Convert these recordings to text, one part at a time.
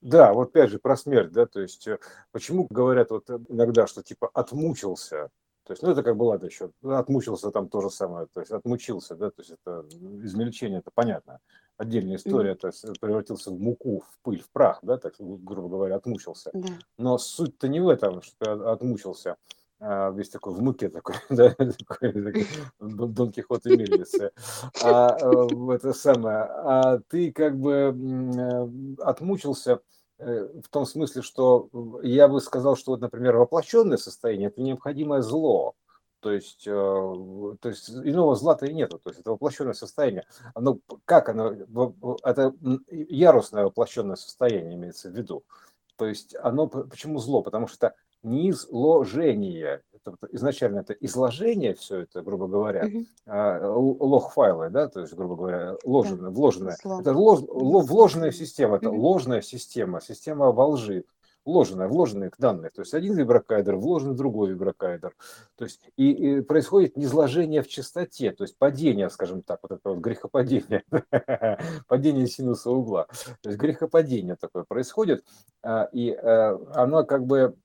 Да, вот опять же про смерть, да, то есть э, почему говорят вот иногда, что типа отмучился, то есть, ну, это как бы, ладно, еще отмучился там то же самое, то есть отмучился, да, то есть это измельчение, это понятно. Отдельная история, то есть превратился в муку, в пыль, в прах, да, так, грубо говоря, отмучился. Да. Но суть-то не в этом, что отмучился, а, весь такой в муке такой, да, такой, такой Дон Кихот и Мельницы. А, э, это самое, а ты как бы э, отмучился, Э, в том смысле, что я бы сказал, что вот, например, воплощенное состояние – это необходимое зло. То есть, то есть иного зла-то и нету. То есть это воплощенное состояние. Оно, как оно? Это ярусное воплощенное состояние имеется в виду. То есть оно, почему зло? Потому что низложение это, изначально это изложение, все это, грубо говоря, угу. лог-файлы, да, то есть, грубо говоря, ложное, да. вложенное. Слово. Это лож, вложенная система, это угу. ложная система, система во лжи вложенная, вложенные данные. То есть один виброкайдер вложен в другой виброкайдер. То есть и, и происходит низложение в частоте, то есть падение, скажем так, вот это вот грехопадение, падение синуса угла. То есть грехопадение такое происходит, а, и э, оно как бы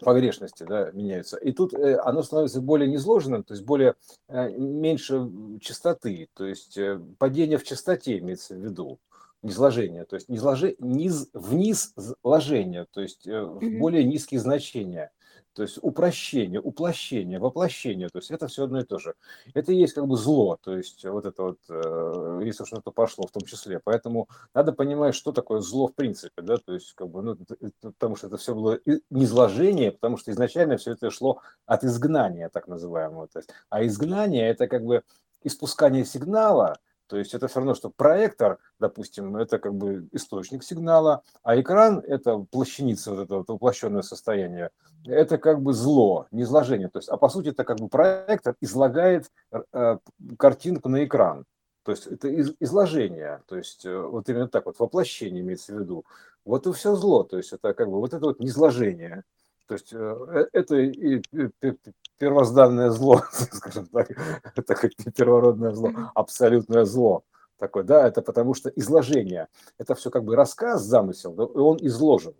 погрешности да, меняются. И тут э, оно становится более незложенным, то есть более э, меньше частоты, то есть э, падение в частоте имеется в виду, низложение, то есть низложе, низ, вниз ложение, то есть в более низкие значения. То есть упрощение, уплощение, воплощение, то есть это все одно и то же. Это и есть как бы зло, то есть вот это вот, э, если что-то пошло в том числе. Поэтому надо понимать, что такое зло в принципе, да, то есть как бы, ну, потому что это все было низложение, потому что изначально все это шло от изгнания, так называемого. То есть, а изгнание это как бы испускание сигнала, то есть это все равно, что проектор, допустим, это как бы источник сигнала, а экран – это плащаница, вот это вот воплощенное состояние. Это как бы зло, не изложение. То есть, а по сути это как бы проектор излагает э, картинку на экран. То есть это из, изложение, то есть э, вот именно так вот, воплощение имеется в виду. Вот и все зло, то есть это как бы вот это вот низложение. То есть э, э, это и первозданное зло, скажем так, это первородное зло, абсолютное зло такое, да, это потому что изложение, это все как бы рассказ, замысел, и он изложен,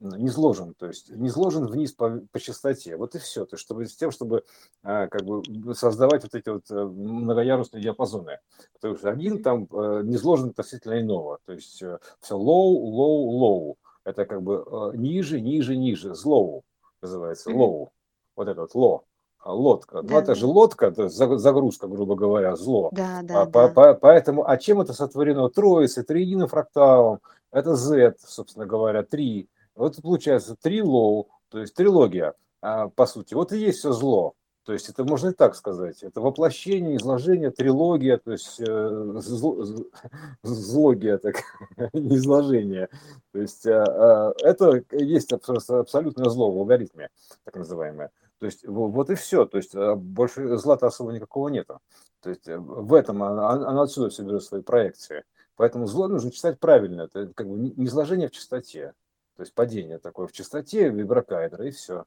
не изложен, то есть не изложен вниз по, по частоте, вот и все, то есть чтобы, с тем, чтобы а, как бы создавать вот эти вот многоярусные диапазоны, потому что один там не изложен относительно иного, то есть все low, low, low, это как бы э, ниже, ниже, ниже, злоу называется, лоу, вот этот ло, а, лодка. Ну, это же лодка, это загрузка, грубо говоря, зло. Да, да, а, да. По, поэтому, а чем это сотворено? Троицей, триединым фракталом, это Z, собственно говоря, три. Вот получается три лоу, то есть трилогия, а, по сути. Вот и есть все зло. То есть это можно и так сказать. Это воплощение, изложение, трилогия, то есть э, зло, злогия, так, изложение. То есть э, э, это есть абсолютное зло в алгоритме, так называемое. То есть вот и все. То есть больше зла-то особо никакого нету. То есть в этом оно отсюда все берет свои проекции. Поэтому зло нужно читать правильно. Это как бы не изложение в чистоте. То есть падение такое в чистоте виброкайдера и все.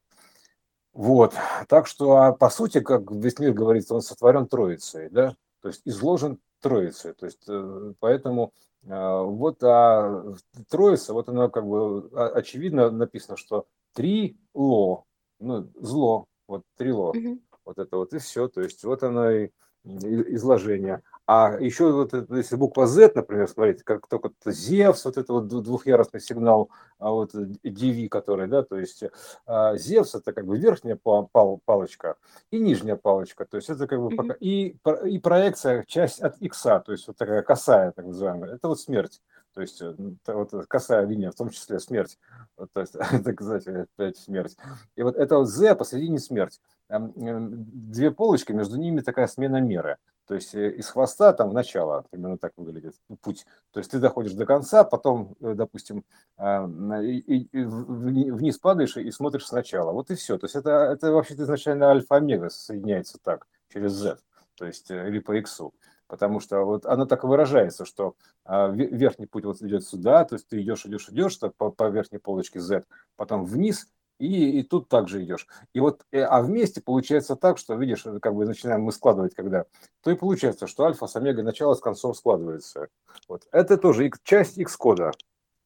Вот, так что, а по сути, как весь мир говорится, он сотворен Троицей, да, то есть изложен Троицей, то есть э, поэтому а, вот а Троица, вот она как бы очевидно написано, что три ло, ну, зло, вот три ло, mm-hmm. вот это вот и все, то есть вот оно и изложение. А еще вот если буква Z, например, смотрите, как только Зевс, вот это вот двухъярусный сигнал, а вот DV, который, да, то есть а, Зевс это как бы верхняя пал, палочка и нижняя палочка, то есть это как бы пока, и, и проекция часть от X, то есть вот такая косая, так называемая, это вот смерть. То есть э, вот косая линия, в том числе смерть, вот, то есть, так сказать, опять смерть. И вот это вот Z, посередине смерть. Две полочки, между ними такая смена меры. То есть э, из хвоста там в начало, примерно так выглядит путь. То есть ты доходишь до конца, потом, э, допустим, а, вниз падаешь и смотришь сначала. Вот и все. То есть это, это вообще-то изначально альфа-омега соединяется так, через Z, то есть э, или по X. Потому что вот оно так и выражается, что а, верхний путь вот идет сюда, то есть ты идешь, идешь, идешь по, по верхней полочке Z, потом вниз, и, и тут также идешь. И вот, э, а вместе получается так, что, видишь, как бы начинаем мы складывать, когда, то и получается, что альфа с омега начало с концом складывается. Вот. Это тоже часть X-кода.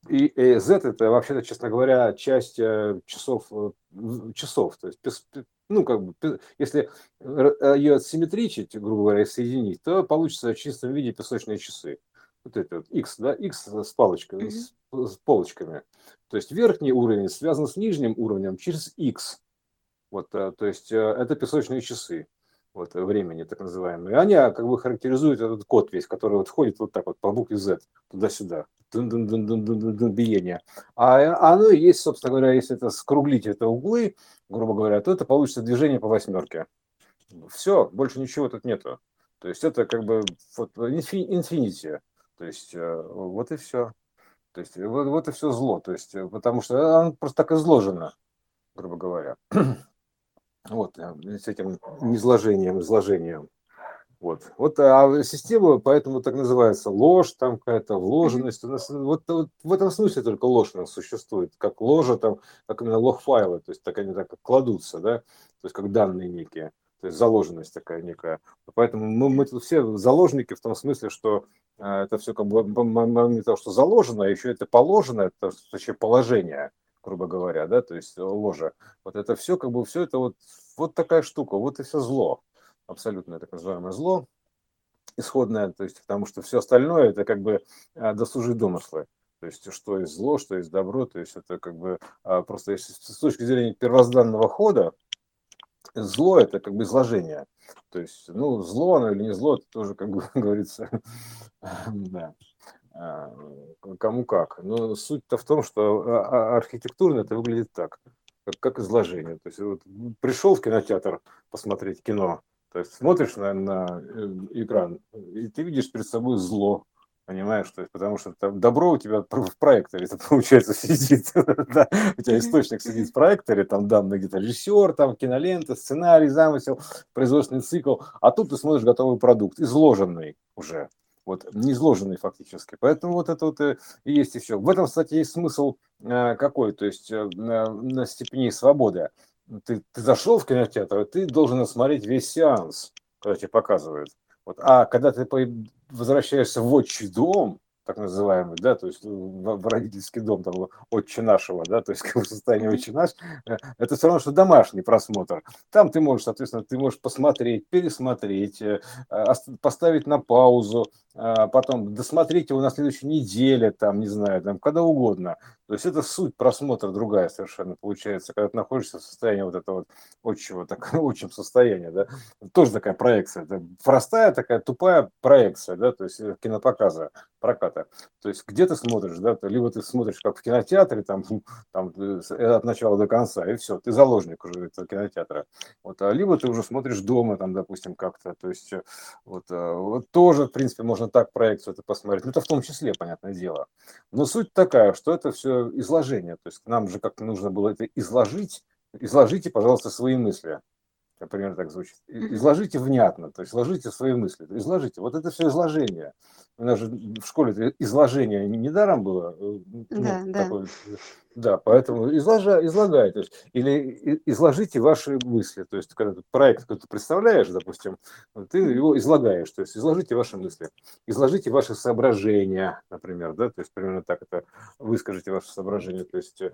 и, и Z это вообще-то, честно говоря, часть э, часов, э, часов, то есть, ну, как бы, если ее симметричить, грубо говоря, соединить, то получится в чистом виде песочные часы. Вот это вот X, да, X с палочкой, mm-hmm. с, с полочками. То есть верхний уровень связан с нижним уровнем через X. Вот, то есть это песочные часы вот, времени, так называемые, они а, как бы характеризуют этот код весь, который вот входит вот так вот по букве Z, туда-сюда, биение. А оно и есть, собственно говоря, если это скруглить это углы, грубо говоря, то это получится движение по восьмерке. Все, больше ничего тут нету. То есть это как бы вот, инфинити. То есть э, вот и все. То есть вот, вот и все зло. То есть, э, потому что оно просто так изложено, грубо говоря. Вот, э, с этим изложением, изложением. Вот. вот а система поэтому так называется ложь, там какая-то вложенность. У нас, вот, вот в этом смысле только ложь у нас существует, как ложа, там, как именно лог-файлы, то есть так они так кладутся, да, то есть как данные некие, то есть заложенность такая некая. Поэтому мы, мы все заложники в том смысле, что а, это все как бы, не того, что заложено, а еще это положено, это вообще положение грубо говоря, да, то есть ложа. Вот это все, как бы, все это вот, вот такая штука, вот и все зло, абсолютно так называемое зло, исходное, то есть потому что все остальное это как бы а, досужие домыслы. То есть что есть зло, что есть добро, то есть это как бы а, просто если с точки зрения первозданного хода, зло это как бы изложение. То есть, ну, зло оно или не зло, это тоже, как бы говорится, да. А, кому как. Но суть-то в том, что а, а, архитектурно это выглядит так, как, как изложение. То есть вот пришел в кинотеатр посмотреть кино, то есть смотришь на, на э, экран, и ты видишь перед собой зло, Понимаешь, что потому что там добро у тебя в проекторе, это получается сидит, да, у тебя источник сидит в проекторе, там данный где-то режиссер, там кинолента, сценарий, замысел, производственный цикл, а тут ты смотришь готовый продукт, изложенный уже, вот, не изложенный фактически. Поэтому вот это вот и есть еще. В этом, кстати, есть смысл э, какой, то есть э, на, на степени свободы. Ты, ты зашел в кинотеатр, ты должен осмотреть весь сеанс, когда тебе показывают. Вот. А когда ты возвращаешься в отчий дом, так называемый, да, то есть в, в родительский дом там отче нашего, да, то есть как в состоянии отче наш, э, это все равно, что домашний просмотр. Там ты можешь, соответственно, ты можешь посмотреть, пересмотреть, э, поставить на паузу, а потом досмотреть его на следующей неделе, там, не знаю, там, когда угодно. То есть это суть просмотра другая совершенно получается, когда ты находишься в состоянии вот этого вот отчего, так, отчим состояния, да, тоже такая проекция, это простая такая тупая проекция, да, то есть э, кинопоказа, проката. То есть где ты смотришь, да, либо ты смотришь как в кинотеатре, там, там э, от начала до конца, и все, ты заложник уже этого кинотеатра. Вот, а либо ты уже смотришь дома, там, допустим, как-то, то есть э, вот, вот тоже, в принципе, можно так проекцию это посмотреть. Ну, это в том числе, понятное дело. Но суть такая, что это все изложение. То есть нам же как-то нужно было это изложить. Изложите, пожалуйста, свои мысли например, так звучит. Изложите внятно, то есть изложите свои мысли, изложите. Вот это все изложение. У нас же в школе изложение недаром было. Э, ну, да, такое, да. поэтому изложа, излагай. То есть, или изложите ваши мысли. То есть, когда ты проект какой-то представляешь, допустим, ты его излагаешь. То есть, изложите ваши мысли. Изложите ваши соображения, например, да, то есть, примерно так это выскажите ваши соображения. То есть, э,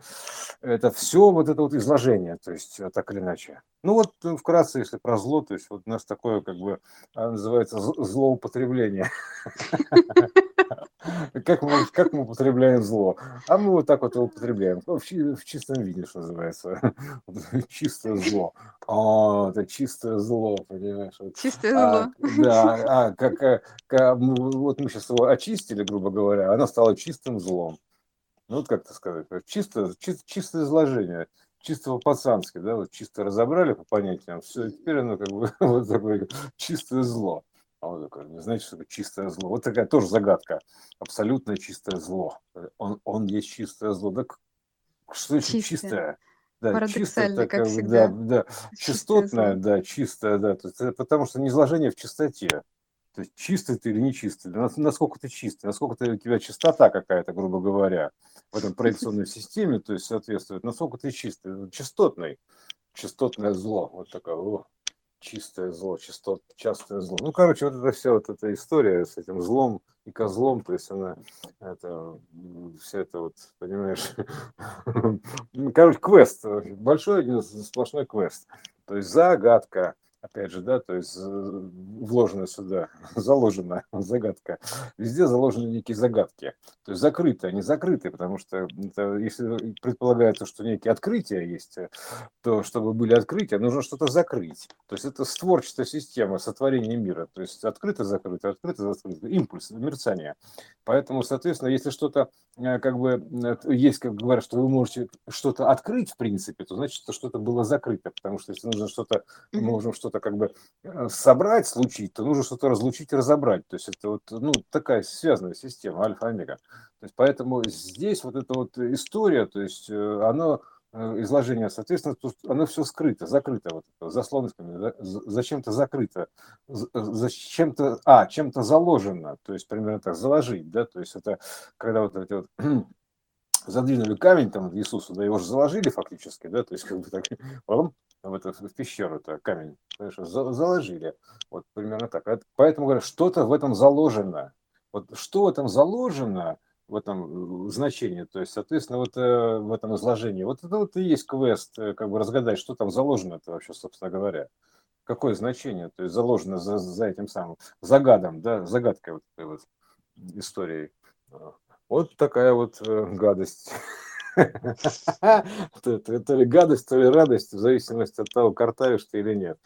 это все вот это вот изложение, то есть, так или иначе. Ну вот э, вкратце, если про зло, то есть вот у нас такое как бы а, называется злоупотребление. Как мы, как мы употребляем зло? А мы вот так вот его употребляем. В, в чистом виде, что называется. Чистое зло. О, это чистое зло, понимаешь? Чистое а, зло. Да, а, как, как, а, вот мы сейчас его очистили, грубо говоря, оно стало чистым злом. Ну, вот как это сказать? Чисто, чисто, чистое изложение чисто по-пацански, да, вот чисто разобрали по понятиям, все, теперь оно как бы вот такое чистое зло. А он такой, не знаете, что такое чистое зло? Вот такая тоже загадка. Абсолютное чистое зло. Он, он есть чистое зло. Да что значит чистое? чистое? Да, чистое, так, как всегда. Да, да. Частотное, да, чистое, да. То есть, потому что не изложение в чистоте. То есть чистый ты или не чистый, насколько ты чистый, насколько ты, у тебя чистота какая-то, грубо говоря, в этом проекционной системе, то есть соответствует, насколько ты чистый, частотный, частотное зло, вот такое, о, чистое зло, чисто, частое зло. Ну, короче, вот это все, вот эта история с этим злом и козлом, то есть она, это, все это вот, понимаешь, короче, квест, большой один сплошной квест. То есть загадка, опять же, да, то есть вложено сюда, заложена загадка. Везде заложены некие загадки. То есть закрытые, они закрыты, потому что это, если предполагается, что некие открытия есть, то чтобы были открытия, нужно что-то закрыть. То есть это створческая система сотворения мира. То есть открыто-закрыто, открыто-закрыто, импульс, мерцание. Поэтому, соответственно, если что-то э, как бы э, есть, как говорят, что вы можете что-то открыть, в принципе, то значит, что что-то было закрыто. Потому что если нужно что-то, мы можем что что-то как бы э, собрать, случить, то нужно что-то разлучить и разобрать. То есть это вот ну, такая связанная система, альфа-омега. То есть поэтому здесь вот эта вот история, то есть э, оно э, изложение, соответственно, оно все скрыто, закрыто, вот это, заслонками, зачем-то закрыто, зачем-то, а, чем-то заложено, то есть примерно так, заложить, да, то есть это когда вот эти вот задвинули камень там Иисусу, да, его же заложили фактически, да, то есть как бы так, в, эту, в пещеру это камень, заложили, вот примерно так. Поэтому говорю, что-то в этом заложено. Вот что в этом заложено, в этом э, значении, то есть, соответственно, вот э, в этом изложении, вот это вот и есть квест, э, как бы разгадать, что там заложено это вообще, собственно говоря. Какое значение, то есть заложено за, за этим самым загадом, да, загадкой вот этой вот историей. Вот такая вот гадость. То ли гадость, то ли радость, в зависимости от того, картавишь ты или нет.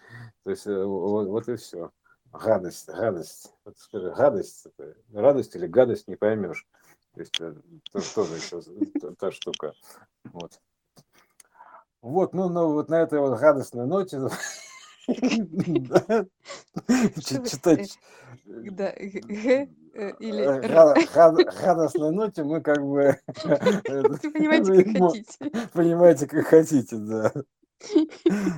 То есть э, вот, и все. Гадость, гадость. Гадость, радость или гадость, не поймешь. То есть это тоже еще та штука. Вот. Вот, ну, ну вот на этой вот гадостной ноте читать да, Э, или радостной ноте мы как бы... Понимаете, как хотите. Понимаете, как хотите, да.